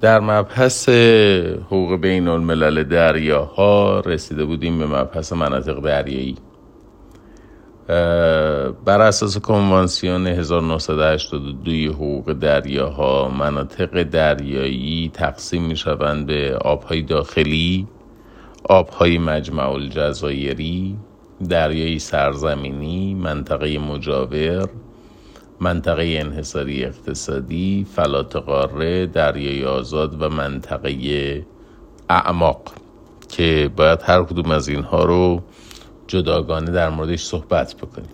در مبحث حقوق بین الملل دریاها رسیده بودیم به مبحث مناطق دریایی. بر اساس کنوانسیون 1982 حقوق دریاها مناطق دریایی تقسیم می شوند به آبهای داخلی آبهای مجمع الجزایری دریای سرزمینی منطقه مجاور منطقه انحصاری اقتصادی فلات قاره دریای آزاد و منطقه اعماق که باید هر کدوم از اینها رو جداگانه در موردش صحبت بکنیم.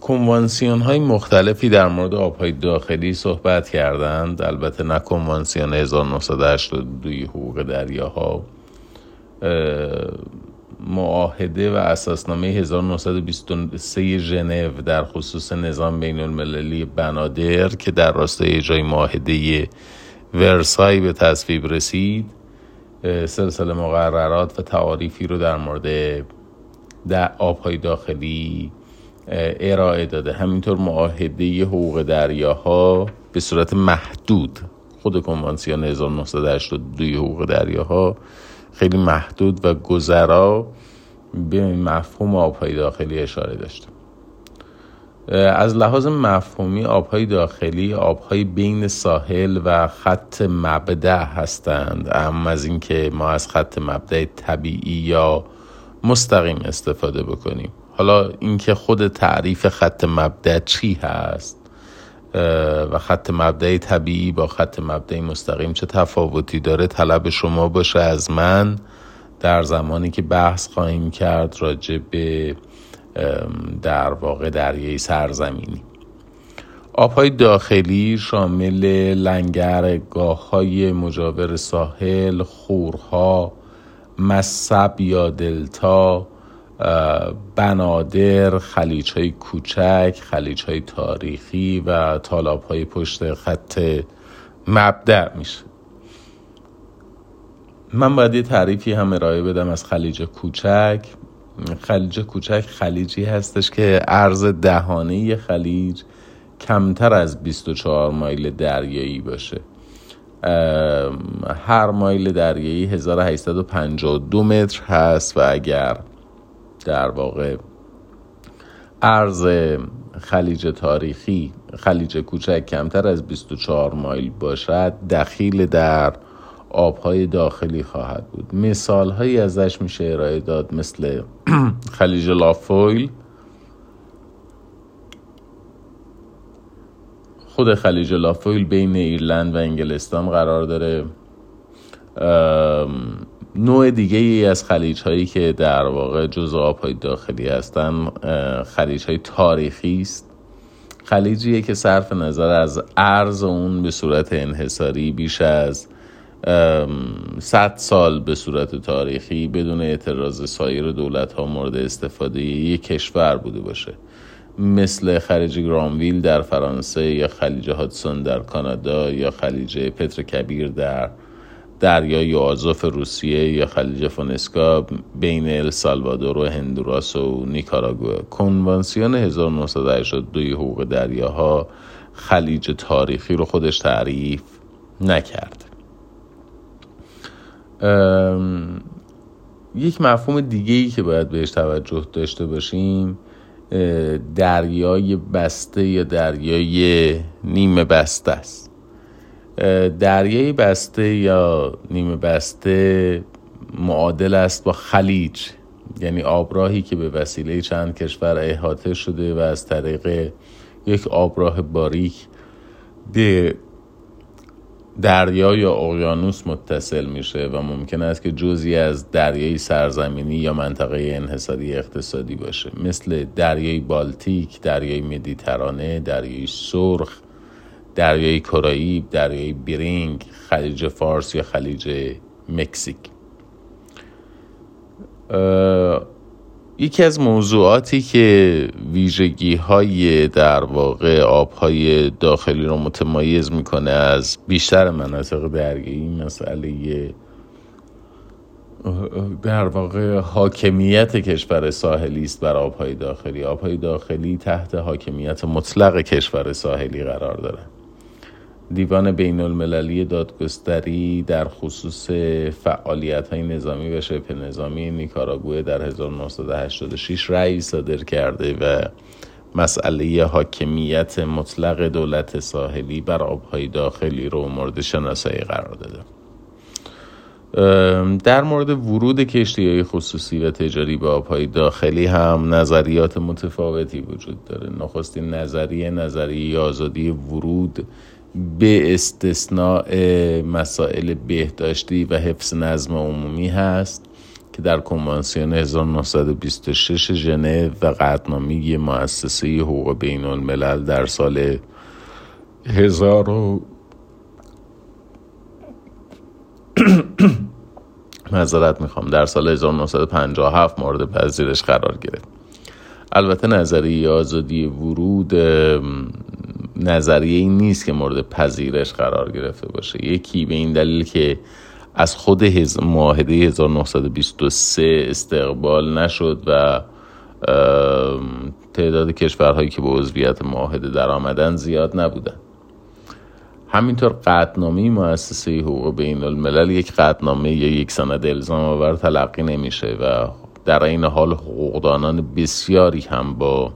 کنوانسیون های مختلفی در مورد آبهای داخلی صحبت کردند. البته نه کنوانسیون 1982 حقوق دریاها. معاهده و اساسنامه 1923 ژنو در خصوص نظام بین المللی بنادر که در راستای اجرای معاهده ورسای به تصویب رسید سلسله مقررات و تعاریفی رو در مورد در آبهای داخلی ارائه داده. همینطور معاهده حقوق دریاها به صورت محدود خود کنوانسیون 1982 حقوق دریاها خیلی محدود و گذرا به مفهوم آبهای داخلی اشاره داشته از لحاظ مفهومی آبهای داخلی آبهای بین ساحل و خط مبدع هستند. اما از اینکه ما از خط مبدع طبیعی یا مستقیم استفاده بکنیم. حالا اینکه خود تعریف خط مبدع چی هست؟ و خط مبدعی طبیعی با خط مبدعی مستقیم چه تفاوتی داره؟ طلب شما باشه از من در زمانی که بحث خواهیم کرد راجع به در واقع دریای سرزمینی. آبهای داخلی شامل لنگرگاه های مجاور ساحل خورها مصب یا دلتا بنادر خلیج های کوچک خلیج های تاریخی و طالاب های پشت خط مبدع میشه. من باید یه تعریفی هم ارائه بدم از خلیج کوچک. خلیج کوچک خلیجی هستش که عرض دهانه خلیج کمتر از 24 مایل دریایی باشه. هر مایل دریایی 1852 متر هست و اگر در واقع عرض خلیج تاریخی خلیج کوچک کمتر از 24 مایل باشد دخیل در آبهای داخلی خواهد بود. مثال هایی ازش میشه ارائه داد مثل خلیج لافویل. خود خلیج لافویل بین ایرلند و انگلستان قرار داره نوع دیگه ای از خلیج هایی که در واقع جزء آبهای داخلی هستن خلیج های تاریخی است. خلیجیه که صرف نظر از عرض اون به صورت انحصاری بیش از صد سال به صورت تاریخی بدون اعتراض سایر دولت ها مورد استفاده یک کشور بوده باشه. مثل خلیج گرامویل در فرانسه یا خلیج هادسون در کانادا یا خلیج پتر کبیر در دریای آزوف روسیه یا خلیج فونسکا بین السالوادور و هندوراس و نیکاراگوه کنوانسیون 1982 حقوق دریاها خلیج تاریخی رو خودش تعریف نکرد. یک مفهوم دیگه ای که باید بهش توجه داشته باشیم دریای بسته یا دریای نیمه بسته است. دریای بسته یا نیمه بسته معادل است با خلیج یعنی آبراهی که به وسیله چند کشور احاطه شده و از طریق یک آبراه باریک به دریا یا اقیانوس متصل میشه و ممکن است که جزی از دریای سرزمینی یا منطقه انحصاری اقتصادی باشه. مثل دریای بالتیک، دریای مدیترانه، دریای سرخ، دریای کرائیب، دریای برینگ، خلیج فارس یا خلیج مکزیک. یکی از موضوعاتی که ویژگی های در واقع آبهای داخلی رو متمایز می‌کنه از بیشتر مناطق دریایی مسئله در واقع حاکمیت کشور ساحلی است بر آبهای داخلی. آبهای داخلی تحت حاکمیت مطلق کشور ساحلی قرار داره دیوان بین المللی دادگستری در خصوص فعالیت های نظامی و شبه نظامی نیکاراگوه در 1986 رأی صادر کرده و مسئله حاکمیت مطلق دولت ساحلی بر آبهای داخلی رو مورد شناسایی قرار داده. در مورد ورود کشتی های خصوصی و تجاری به آبهای داخلی هم نظریات متفاوتی وجود داره. نخستین نظریه نظریه آزادی ورود به استثناء مسائل بهداشتی و حفظ نظم عمومی هست که در کنوانسیون 1926 ژنو و قطعنامه مؤسسه حقوق بین الملل در سال 1000 معذرت می‌خوام در سال 1957 مورد پذیرش قرار گرفت. البته نظریه آزادی ورود نظریه این نیست که مورد پذیرش قرار گرفته باشه. یکی به این دلیل که از خود معاهده 1923 استقبال نشد و تعداد کشورهایی که به عضویت معاهده در آمدن زیاد نبودن. همینطور قطنامه مؤسسه حقوق بین الملل یک قطنامه یا یک سند الزام آور تلقی نمیشه و در این حال حقوقدانان بسیاری هم با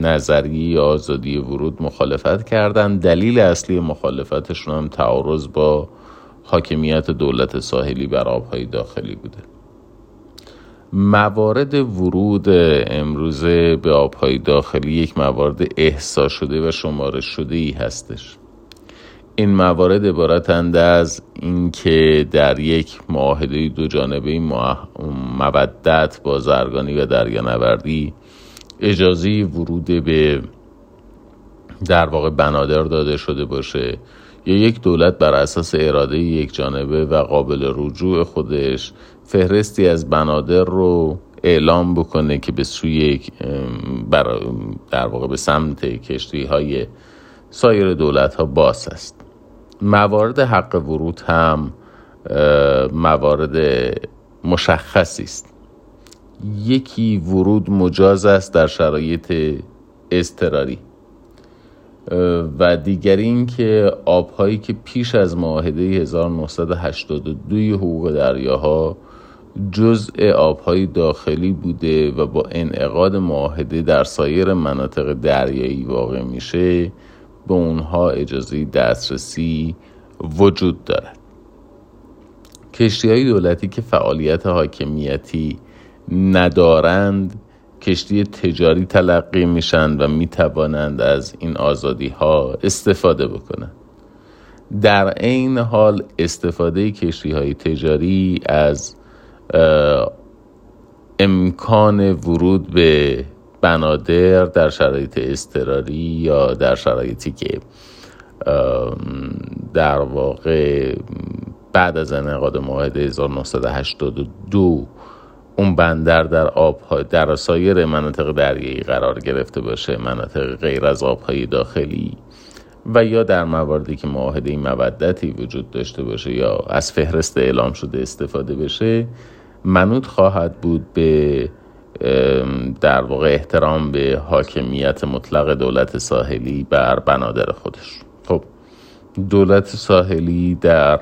نظریه آزادی ورود مخالفت کردند دلیل اصلی مخالفتشون هم تعارض با حاکمیت دولت ساحلی بر آبهای داخلی بوده. موارد ورود امروزه به آبهای داخلی یک موارد احسا شده و شمارش شده ای هستش. این موارد عبارتند از اینکه در یک معاهده دو جانبه مودت بازرگانی و دریانوردی اجازه ورود به در واقع بنادر داده شده باشه. یا یک دولت بر اساس اراده یک جانبه و قابل رجوع خودش فهرستی از بنادر رو اعلام بکنه که به سوی در واقع به سمت کشتی های سایر دولت ها باز است. موارد حق ورود هم موارد مشخصی است. یکی ورود مجاز است در شرایط اضطراری. و دیگر این که آبهایی که پیش از معاهده 1982 حقوق دریاها جزء آبهای داخلی بوده و با انعقاد معاهده در سایر مناطق دریایی واقع میشه به اونها اجازه دسترسی وجود دارد. کشتی های دولتی که فعالیت حاکمیتی ندارند کشتی تجاری تلقی میشن و می‌توانند از این آزادی ها استفاده بکنند. در عین حال استفاده کشتی های تجاری از امکان ورود به بنادر در شرایط استراری یا در شرایطی که در واقع بعد از انعقاد معاهده 1982 اون بندر در آبهای در سایر مناطق دریایی قرار گرفته باشه مناطق غیر از آبهای داخلی و یا در مواردی که معاهده مودتی وجود داشته باشه یا از فهرست اعلام شده استفاده بشه منوط خواهد بود به در واقع احترام به حاکمیت مطلق دولت ساحلی بر بنادر خودش. خب دولت ساحلی در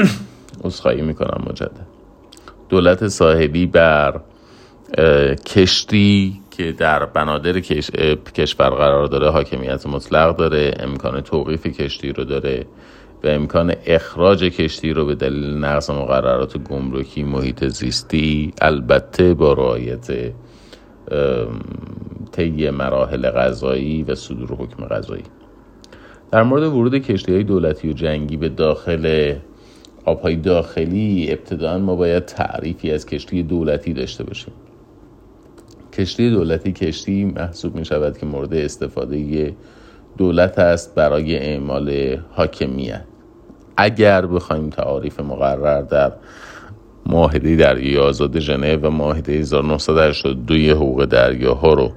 اصخایی می‌کنم مجدد. دولت ساحلی بر کشتی که در بنادر کشور قرار داره حاکمیت مطلق داره امکان توقیف کشتی رو داره و امکان اخراج کشتی رو به دلیل نقض مقررات گمرکی محیط زیستی البته با رعایت طی مراحل غذایی و صدور حکم غذایی در مورد ورود کشتی های دولتی و جنگی به داخل آبهای داخلی ابتداعا ما باید تعریفی از کشتی دولتی داشته باشیم. کشتی دولتی کشتی محسوب می شود که مورد استفاده دولت است برای اعمال حاکمیت. اگر بخوایم تعاریف مقرر در معاهده دریای آزاد ژنو و معاهده 1982 حقوق دریاها رو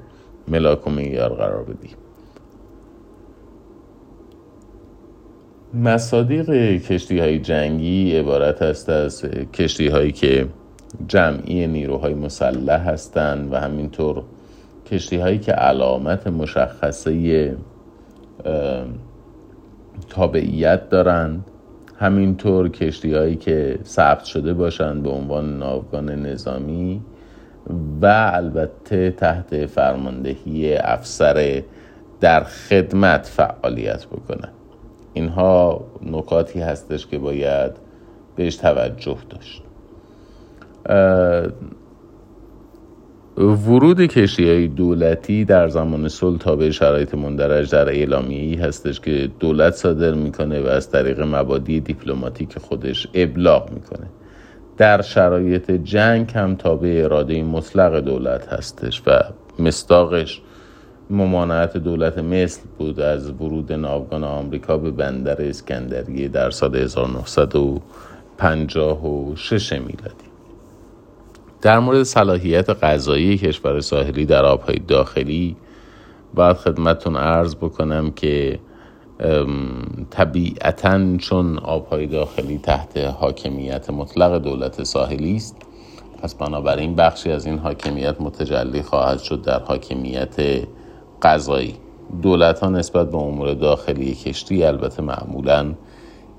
ملاک و معیار قرار بدیم. مصادیق کشتی های جنگی عبارت است از کشتی هایی که جمعی نیروهای مسلح هستند و همینطور کشتی هایی که علامت مشخصه تابعیت دارند. همینطور کشتی هایی که ثبت شده باشند به عنوان ناوگان نظامی و البته تحت فرماندهی افسر در خدمت فعالیت بکنن اینها نکاتی هستش که باید بهش توجه داشت. ورود کشتی های دولتی در زمان صلح تابع شرایط مندرج در اعلامیه ای هستش که دولت صادر می‌کنه و از طریق مبادی دیپلماتیک خودش ابلاغ می‌کنه. در شرایط جنگ هم تابع اراده مطلق دولت هستش و مستاقش ممانعت دولت مصر بود از ورود ناوگان آمریکا به بندر اسکندریه در سال 1956 میلادی. در مورد صلاحیت غذایی کشور ساحلی در آبهای داخلی باید خدمتون عرض بکنم که طبیعتا چون آبهای داخلی تحت حاکمیت مطلق دولت ساحلی است پس بنابراین بخشی از این حاکمیت متجلی خواهد شد در حاکمیت قضایی. دولت ها نسبت به امور داخلی کشتی البته معمولا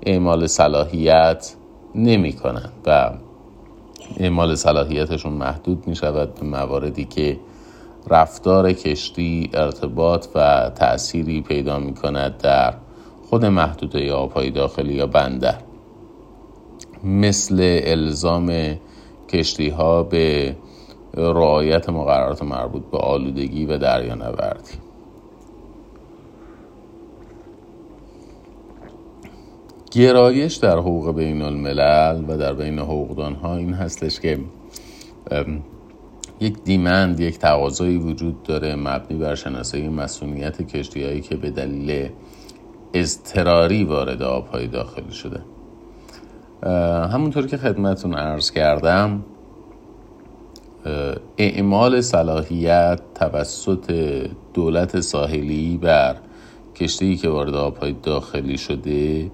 اعمال صلاحیت نمی کنند و اعمال صلاحیتشون محدود می شود به مواردی که رفتار کشتی ارتباط و تأثیری پیدا می کند در خود محدوده آبهای داخلی یا بندر. مثل الزام کشتی ها به رعایت مقررات مربوط به آلودگی و دریانوردی. گرایش در حقوق بین الملل و در بین حقوقدان ها این هستش که یک دیمند یک تقاضایی وجود داره مبنی بر شناسایی مسئولیت کشتی هایی که به دلیل اضطراری وارد آبهای داخلی شده. همونطور که خدمتون عرض کردم اعمال صلاحیت توسط دولت ساحلی بر کشتی که وارد آبهای داخلی شده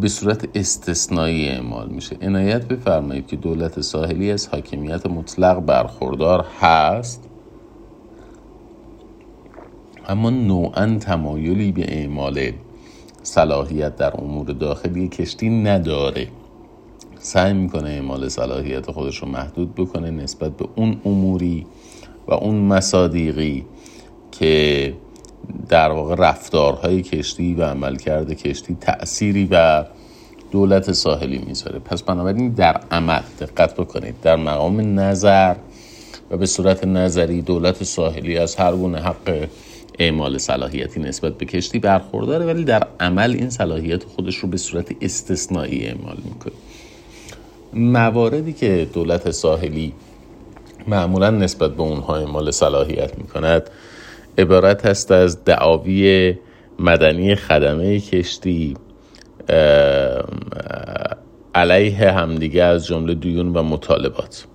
به صورت استثنایی اعمال میشه. عنایت بفرمایید که دولت ساحلی از حاکمیت مطلق برخوردار هست اما نوعا تمایلی به اعمال صلاحیت در امور داخلی کشتی نداره. سعی می‌کنه اعمال صلاحیت خودش رو محدود بکنه نسبت به اون اموری و اون مصادیقی که در واقع رفتارهای کشتی و عملکرد کشتی تأثیری بر دولت ساحلی می‌ذاره. پس بنابراین در عمل دقت بکنید. در مقام نظر و به صورت نظری دولت ساحلی از هر گونه حق اعمال صلاحیتی نسبت به کشتی برخورداره ولی در عمل این صلاحیت خودش رو به صورت استثنایی اعمال می‌کنه. مواردی که دولت ساحلی معمولا نسبت به اونها اعمال صلاحیت می‌کند عبارت است از دعاوی مدنی خدمه کشتی علیه همدیگه از جمله دیون و مطالبات.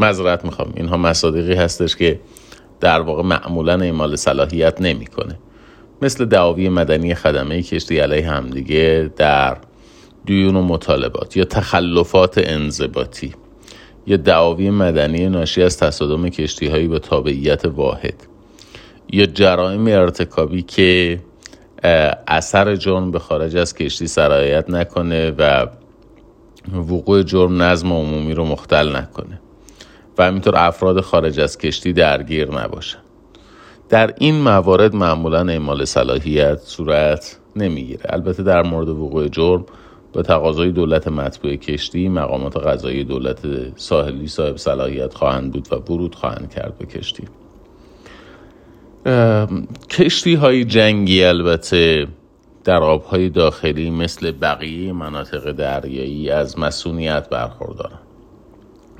مذارت می‌خوام اینها مصادیقی هستش که در واقع معمولا اعمال صلاحیت نمی‌کنه. مثل دعاوی مدنی خدمه کشتی علیه همدیگه در دیون و مطالبات یا تخلفات انضباطی. یا دعاوی مدنی ناشی از تصادم کشتی هایی به تابعیت واحد. یا جرائم ارتکابی که اثر جرم به خارج از کشتی سرایت نکنه و وقوع جرم نظم عمومی رو مختل نکنه و همینطور افراد خارج از کشتی درگیر نباشن در این موارد معمولا اعمال صلاحیت صورت نمی‌گیره. البته در مورد وقوع جرم به تقاضای دولت مطبوع کشتی مقامات قضایی دولت ساحلی صاحب صلاحیت خواهند بود و ورود خواهند کرد به کشتی. کشتی های جنگی البته در آبهای داخلی مثل بقیه مناطق دریایی از مسئولیت برخوردارند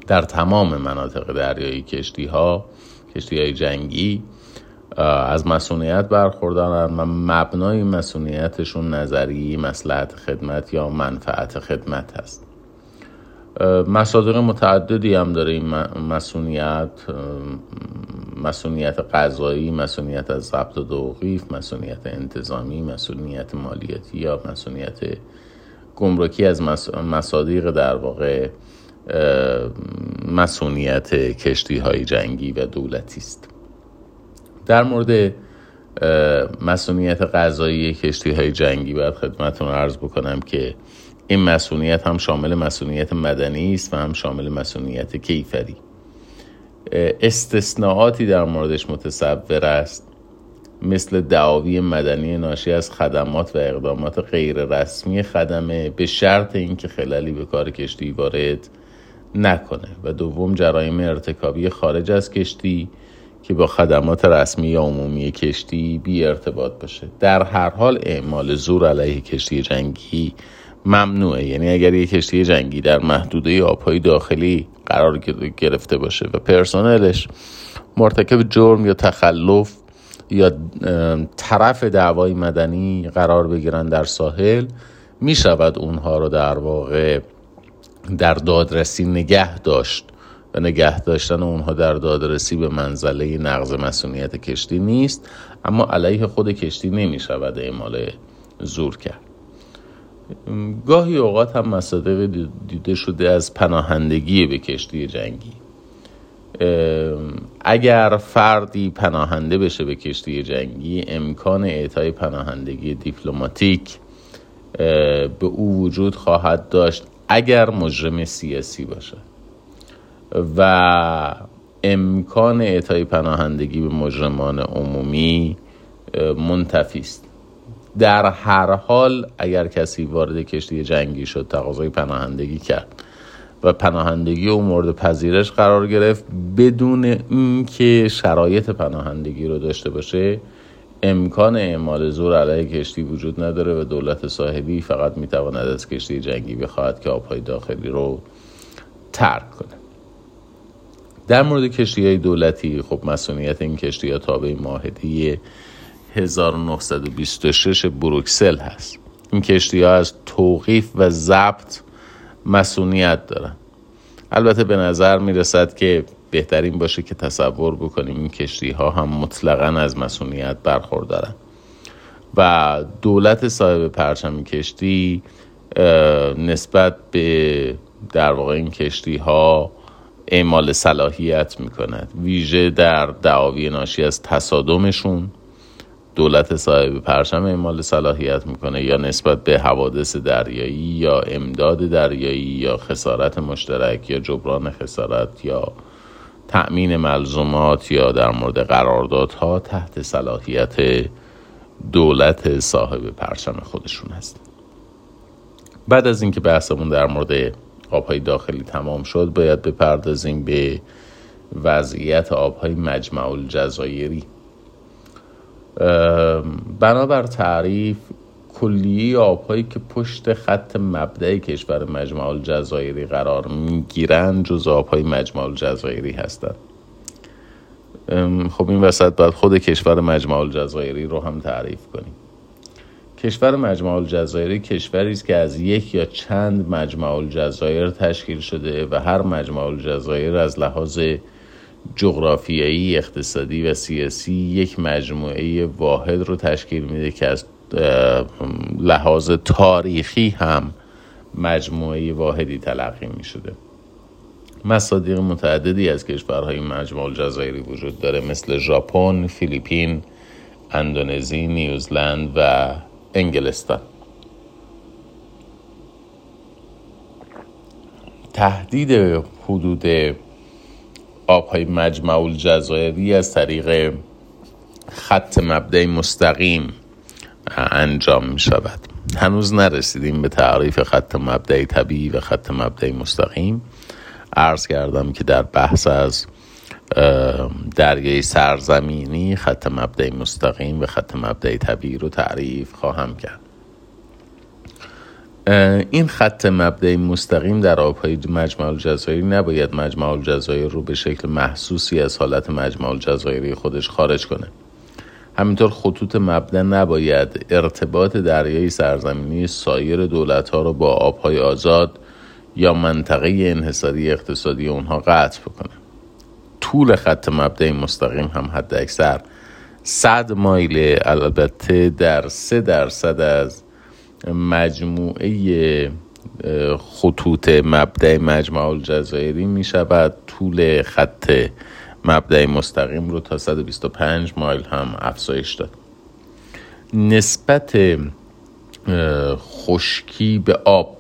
در تمام مناطق دریایی کشتی ها کشتی های جنگی از مسئولیت برخوردارن و مبنای مسئولیتشون نظری مسلحت خدمت یا منفعت خدمت هست. مصادیق متعددی هم داره این مسئولیت مسئولیت قضایی مسئولیت از ضبط و توقیف مسئولیت انتظامی مسئولیت مالیاتی یا مسئولیت گمرکی از مصادیق در واقع مسئولیت کشتی های جنگی و دولتی است. در مورد مسئولیت غذایی کشتی های جنگی باید خدمتتون عرض بکنم که این مسئولیت هم شامل مسئولیت مدنی است و هم شامل مسئولیت کیفری. استثناعاتی در موردش متصور است. مثل دعاوی مدنی ناشی از خدمات و اقدامات غیر رسمی خدمه به شرط اینکه خلالی به کار کشتی وارد نکنه و دوم جرایم ارتکابی خارج از کشتی که با خدمات رسمی یا عمومی کشتی بی ارتباط باشه. در هر حال اعمال زور علیه کشتی جنگی ممنوعه. یعنی اگر یک کشتی جنگی در محدوده آبهای داخلی قرار گرفته باشه و پرسنلش مرتکب جرم یا تخلف یا طرف دعوای مدنی قرار بگیرن در ساحل می شود اونها رو در واقع در دادرسی نگه داشت. و نگه داشتن اونها در دادرسی به منزله نقض مسئولیت کشتی نیست اما علیه خود کشتی نمی شود اعمال زور کرد. گاهی اوقات هم مصادق دیده شده از پناهندگی به کشتی جنگی. اگر فردی پناهنده بشه به کشتی جنگی امکان اعطای پناهندگی دیپلماتیک به او وجود خواهد داشت اگر مجرم سیاسی باشه و امکان اعطای پناهندگی به مجرمان عمومی منتفی است. در هر حال اگر کسی وارد کشتی جنگی شد تقاضای پناهندگی کرد و پناهندگی او مورد پذیرش قرار گرفت بدون اینکه شرایط پناهندگی رو داشته باشه امکان اعمال زور علیه کشتی وجود نداره و دولت صاحبی فقط می‌تواند از کشتی جنگی بخواهد که آبهای داخلی رو ترک کنه در مورد کشتی های دولتی خب مسئولیت این کشتی ها تابع معاهده 1926 بروکسل هست. این کشتی ها از توقیف و ضبط مسئولیت دارن. البته به نظر می رسد که بهترین باشه که تصور بکنیم این کشتی ها هم مطلقا از مسئولیت برخوردارن و دولت صاحب پرچم کشتی نسبت به در واقع این کشتی ها اعمال صلاحیت می کند ویژه در دعاوی ناشی از تصادمشون دولت صاحب پرچم اعمال صلاحیت می‌کنه یا نسبت به حوادث دریایی یا امداد دریایی یا خسارت مشترک یا جبران خسارت یا تأمین ملزومات یا در مورد قراردادها تحت صلاحیت دولت صاحب پرچم خودشون هست. بعد از اینکه بحثمون در مورد آبهای داخلی تمام شد باید بپردازیم به وضعیت آبهای مجمع الجزایری. بنابر تعریف کلیه آبهایی که پشت خط مبدع کشور مجمع الجزایری قرار می‌گیرند جز آبهای مجمع الجزایری هستند خب این وسط باید خود کشور مجمع الجزایری رو هم تعریف کنیم. کشور مجمع الجزایری کشوری است که از یک یا چند مجمع الجزایر تشکیل شده و هر مجمع الجزایر از لحاظ جغرافیایی اقتصادی و سیاسی یک مجموعه واحد رو تشکیل میده که از لحاظ تاریخی هم مجموعه واحدی تلقی می شده مصادیق متعددی از کشورهای مجموع الجزایری وجود داره مثل ژاپن، فیلیپین، اندونزی، نیوزلند و انگلستان. تهدید حدود آبهای مجمع الجزایری از طریق خط مبدع مستقیم انجام می شود هنوز نرسیدیم به تعریف خط مبدع طبیعی و خط مبدع مستقیم. عرض کردم که در بحث از دریای سرزمینی خط مبدع مستقیم و خط مبدع طبیعی رو تعریف خواهم کرد. این خط مبدع مستقیم در آبهای مجمع الجزایری نباید مجمع الجزایر رو به شکل محسوسی از حالت مجمع الجزایری خودش خارج کنه. همینطور خطوط مبدع نباید ارتباط دریای سرزمینی سایر دولت ها رو با آبهای آزاد یا منطقه انحصاری اقتصادی اونها قطع بکنه. طول خط مبدع مستقیم هم حد اکثر صد مایل البته در سه درصد از مجموعه خطوط مبدع مجمع الجزایری می شود. طول خط مبدع مستقیم رو تا 125 مایل هم افزایش داد. نسبت خشکی به آب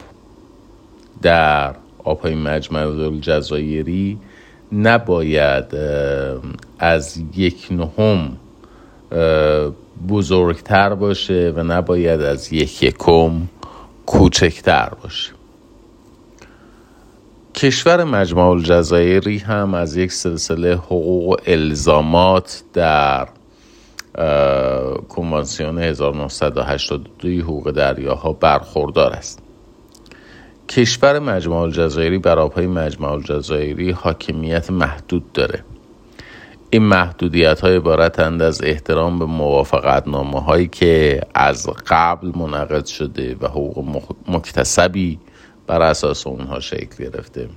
در آبهای مجمع الجزایری نباید از یک نهم بزرگتر باشه و نباید از یک یکم کوچکتر باشه. کشور مجمع الجزایری هم از یک سلسله حقوق و الزامات در کنوانسیون 1982 حقوق دریاها برخوردار است. کشور مجمع الجزایری بر آبهای مجمع الجزایری حاکمیت محدود داره. این محدودیت های عبارتند از احترام به موافقت نامه هایی که از قبل منعقد شده و حقوق مکتسبی بر اساس اونها شکل گرفته.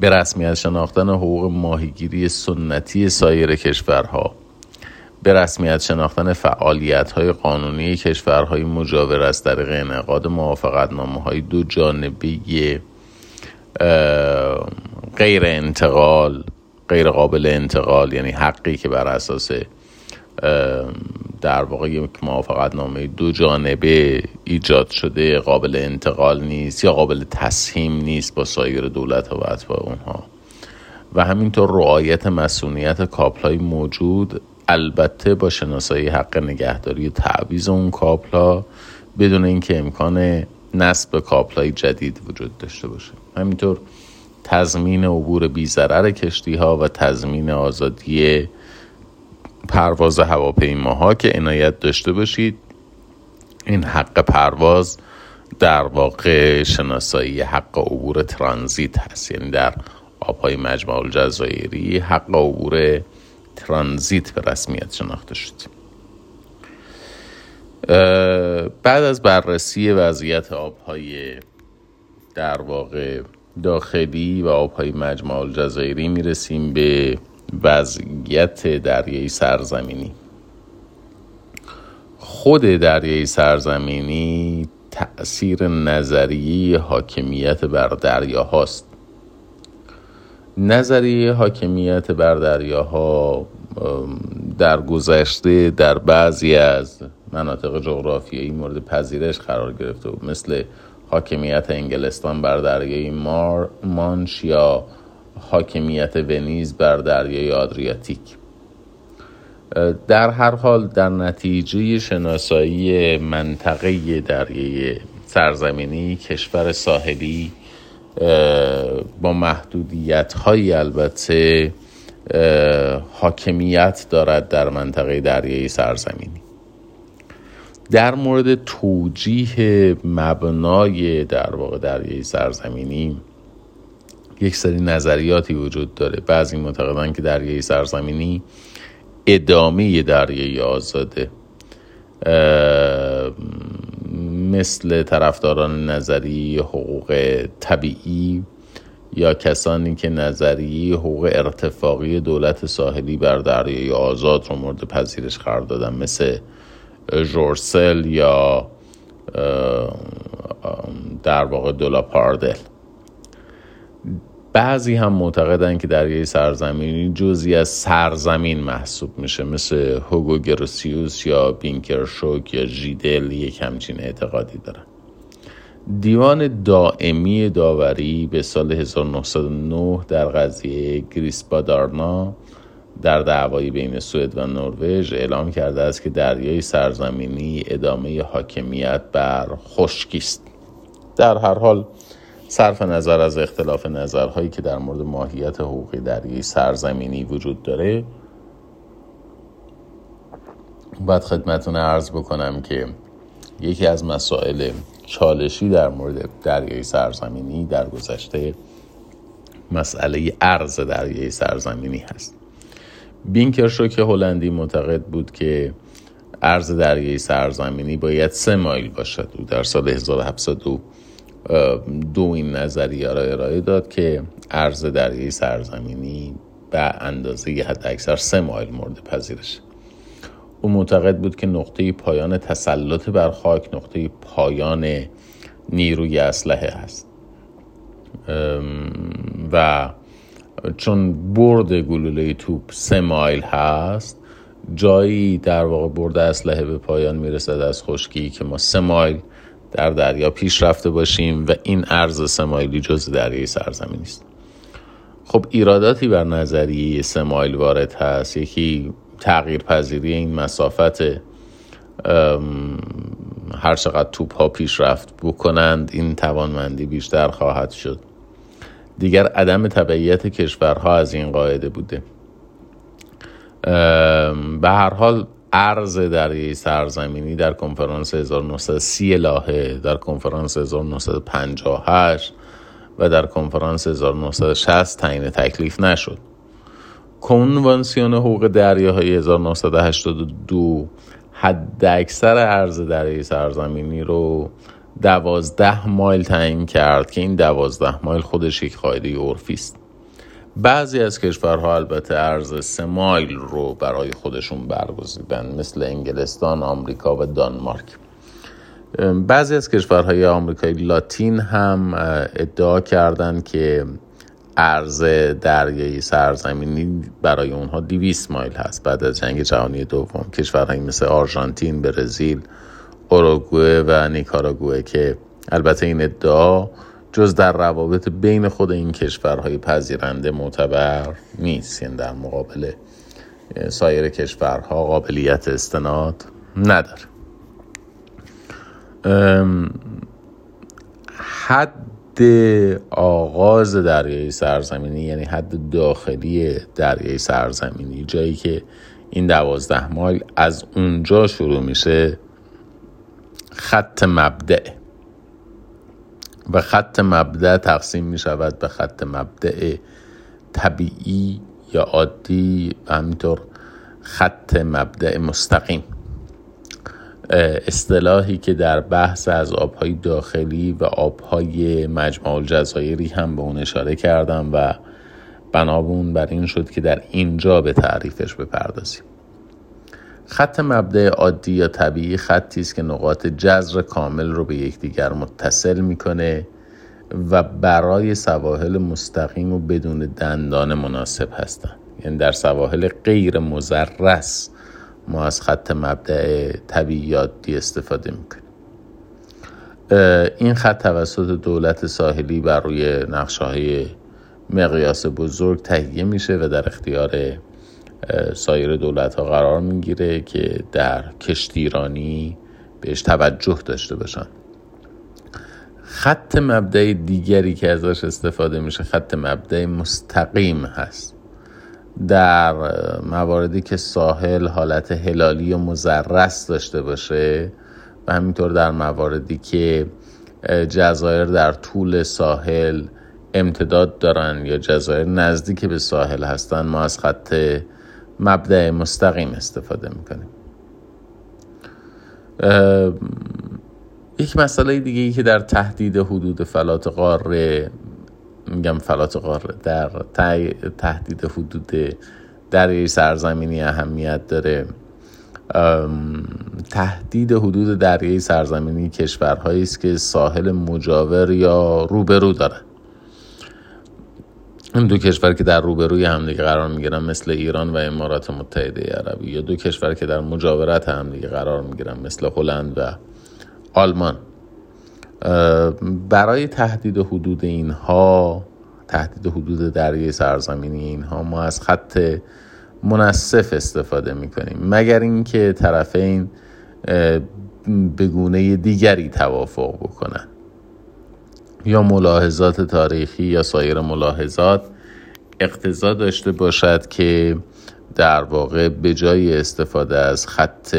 به رسمیت شناختن حقوق ماهیگیری سنتی سایر کشورها به رسمیت شناختن فعالیت های قانونی کشورهای مجاور از طریق انعقاد موافقت نامه های دو جانبه غیر انتقال غیر قابل انتقال یعنی حقی که بر اساس در واقع یک موافقت نامه دو جانبه ایجاد شده قابل انتقال نیست یا قابل تسهیم نیست با سایر دولت و اتباع اونها. و همینطور رعایت مسئولیت کابل های موجود البته با شناسایی حق نگهداری و تعویز اون کابل ها بدون اینکه امکان نصب کابل های جدید وجود داشته باشه. همینطور تضمین عبور بیزرر کشتی ها و تضمین آزادی پرواز هواپیماها که عنایت داشته باشید این حق پرواز در واقع شناسایی حق عبور ترانزیت هست. یعنی در آبهای مجمع الجزایری حق عبور ترانزیت به رسمیت شناخته شد. بعد از بررسی وضعیت آبهای در واقع داخلی و آبهای مجمع الجزایری می‌رسیم به وضعیت دریای سرزمینی. خود دریای سرزمینی تأثیر نظریه حاکمیت بر دریاهاست. نظریه حاکمیت بر دریاها در گذشته در بعضی از مناطق جغرافیایی مورد پذیرش قرار گرفته مثل حاکمیت انگلستان بر دریای مار مانش یا حاکمیت ونیز بر دریای آدریاتیک. در هر حال در نتیجه شناسایی منطقه دریای سرزمینی کشور ساحلی با محدودیت های البته حاکمیت دارد در منطقه دریای سرزمینی. در مورد توجیه مبنای در واقع دریای سرزمینی یک سری نظریاتی وجود داره. بعضی معتقدن که دریای سرزمینی ادامه دریای آزاده. مثل طرفداران نظری حقوق طبیعی یا کسانی که نظریه حقوق ارتفاقی دولت ساحلی بر دریای آزاد رو مورد پذیرش قرار دادن مثل جورسل یا در واقع دولا پاردل بعضی هم معتقدن که دریای سرزمینی جزی از سرزمین محسوب میشه مثل هوگو گروسیوس یا بینکرشوک یا جیدل یک همچین اعتقادی دارن. دیوان دائمی داوری به سال 1909 در قضیه گریسپادارنا در دعوایی بین سوئد و نروژ اعلام کرده است که دریای سرزمینی ادامه حاکمیت بر خشکی است. در هر حال صرف نظر از اختلاف نظرهایی که در مورد ماهیت حقوقی دریای سرزمینی وجود داره باید خدمتون عرض بکنم که یکی از مسائل چالشی در مورد دریای سرزمینی در گذشته مسئله ارز دریای سرزمینی هست. بینکرشو که هلندی معتقد بود که ارز دریای سرزمینی باید سه مایل باشد. او در سال 1702 دو این نظریه را ارائه داد که ارز دریای سرزمینی به اندازه حد اکثر سه مایل مورد پذیرش. او معتقد بود که نقطه پایان تسلط بر خاک نقطه پایان نیروی اسلحه هست و چون برد گلوله توپ سه مایل هست جایی در واقع برد اسلحه به پایان می‌رسد از خشکی که ما سه مایل در دریا پیش رفته باشیم و این عرض سه مایلی جز دریای سرزمینی است. خب ایراداتی بر نظریه سه مایل وارد هست. یکی تغییر پذیری این مسافت هر چقدر توپ ها پیشرفت بکنند این توانمندی بیشتر خواهد شد. دیگر عدم تبعیت کشورها از این قاعده بوده. به هر حال عرض دریای سرزمینی در کنفرانس 1930 لاهه در کنفرانس 1958 و در کنفرانس 1960 تعیین تکلیف نشد. کنوانسیون حقوق دریاهای 1982 حد اکثر عرض دریای سرزمینی رو دوازده مایل تعیین کرد که این دوازده مایل خودش یک قاعده عرفی است. بعضی از کشورها البته عرض سه مایل رو برای خودشون برگزیدن مثل انگلستان، آمریکا و دانمارک. بعضی از کشورهای آمریکای لاتین هم ادعا کردند که عرض دریایی سرزمینی برای اونها 200 مایل هست. بعد از جنگ جهانی دوم کشورهایی مثل آرژانتین، برزیل، اوروگوئه و نیکاراگوئه که البته این ادعا جز در روابط بین خود این کشورهای پذیرنده معتبر نیست. یعنی در مقابل سایر کشورها قابلیت استناد نداره. حد آغاز دریای سرزمینی یعنی حد داخلی دریای سرزمینی جایی که این دوازده مایل از اونجا شروع میشه خط مبدع. و خط مبدع تقسیم می شود به خط مبدع طبیعی یا عادی و همینطور خط مبدع مستقیم. اصطلاحی که در بحث از آبهای داخلی و آبهای مجموع الجزایری هم به اون اشاره کردم و بنابون بر این شد که در اینجا به تعریفش بپردازیم. خط مبدع عادی یا طبیعی خطی است که نقاط جذر کامل رو به یکدیگر متصل می‌کنه و برای سواحل مستقیم و بدون دندان مناسب هستند. یعنی در سواحل غیر مزرس ما از خط مبدع طبیعی عادی استفاده می‌کنیم. این خط توسط دولت ساحلی بر روی نقشه های مقیاس بزرگ تهیه میشه و در اختیار سایر دولت ها قرار می‌گیره که در کشتیرانی بهش توجه داشته باشن. خط مبدع دیگری که ازش استفاده میشه خط مبدع مستقیم هست. در مواردی که ساحل حالت هلالی و مزرس داشته باشه و همینطور در مواردی که جزایر در طول ساحل امتداد دارن یا جزایر نزدیک به ساحل هستن ما از خط مبدع مستقیم استفاده می‌کنیم یک مسئله دیگه ای که در تهدید حدود فلات قاره میگم فلات قاره در تهدید حدود دریای سرزمینی اهمیت داره. تهدید حدود دریای سرزمینی کشورهایی است که ساحل مجاور یا روبرو دارن. این دو کشور که در روبروی همدیگه قرار می‌گیرن مثل ایران و امارات متحده عربی یا دو کشور که در مجاورت همدیگه قرار می‌گیرن مثل هلند و آلمان. برای تهدید حدود اینها تهدید حدود دریای سرزمینی اینها ما از خط منصف استفاده می‌کنیم. مگر اینکه طرفین به گونه دیگری توافق بکنن. یا ملاحظات تاریخی یا سایر ملاحظات اقتضا داشته باشد که در واقع به جای استفاده از خط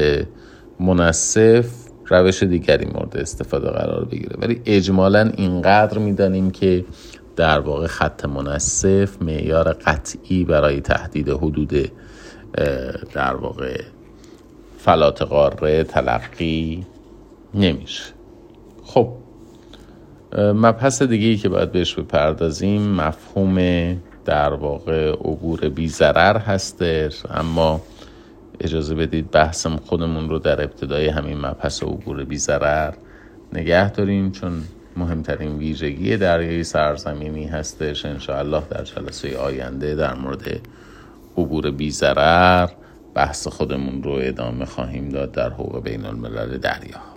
منصف روش دیگری مورد استفاده قرار بگیره. ولی اجمالا اینقدر می‌دانیم که در واقع خط منصف معیار قطعی برای تهدید حدود در واقع فلات قاره تلقی نمیشه. خب مبحث دیگه ای که باید بهش بپردازیم مفهوم در واقع عبور بی ضرر هستش اما اجازه بدید بحثم خودمون رو در ابتدای همین مبحث عبور بی ضرر نگه داریم چون مهمترین ویژگی دریای سرزمینی هستش. انشاءالله در جلسه آینده در مورد عبور بی بحث خودمون رو ادامه خواهیم داد در حقوق بین الملل دریا.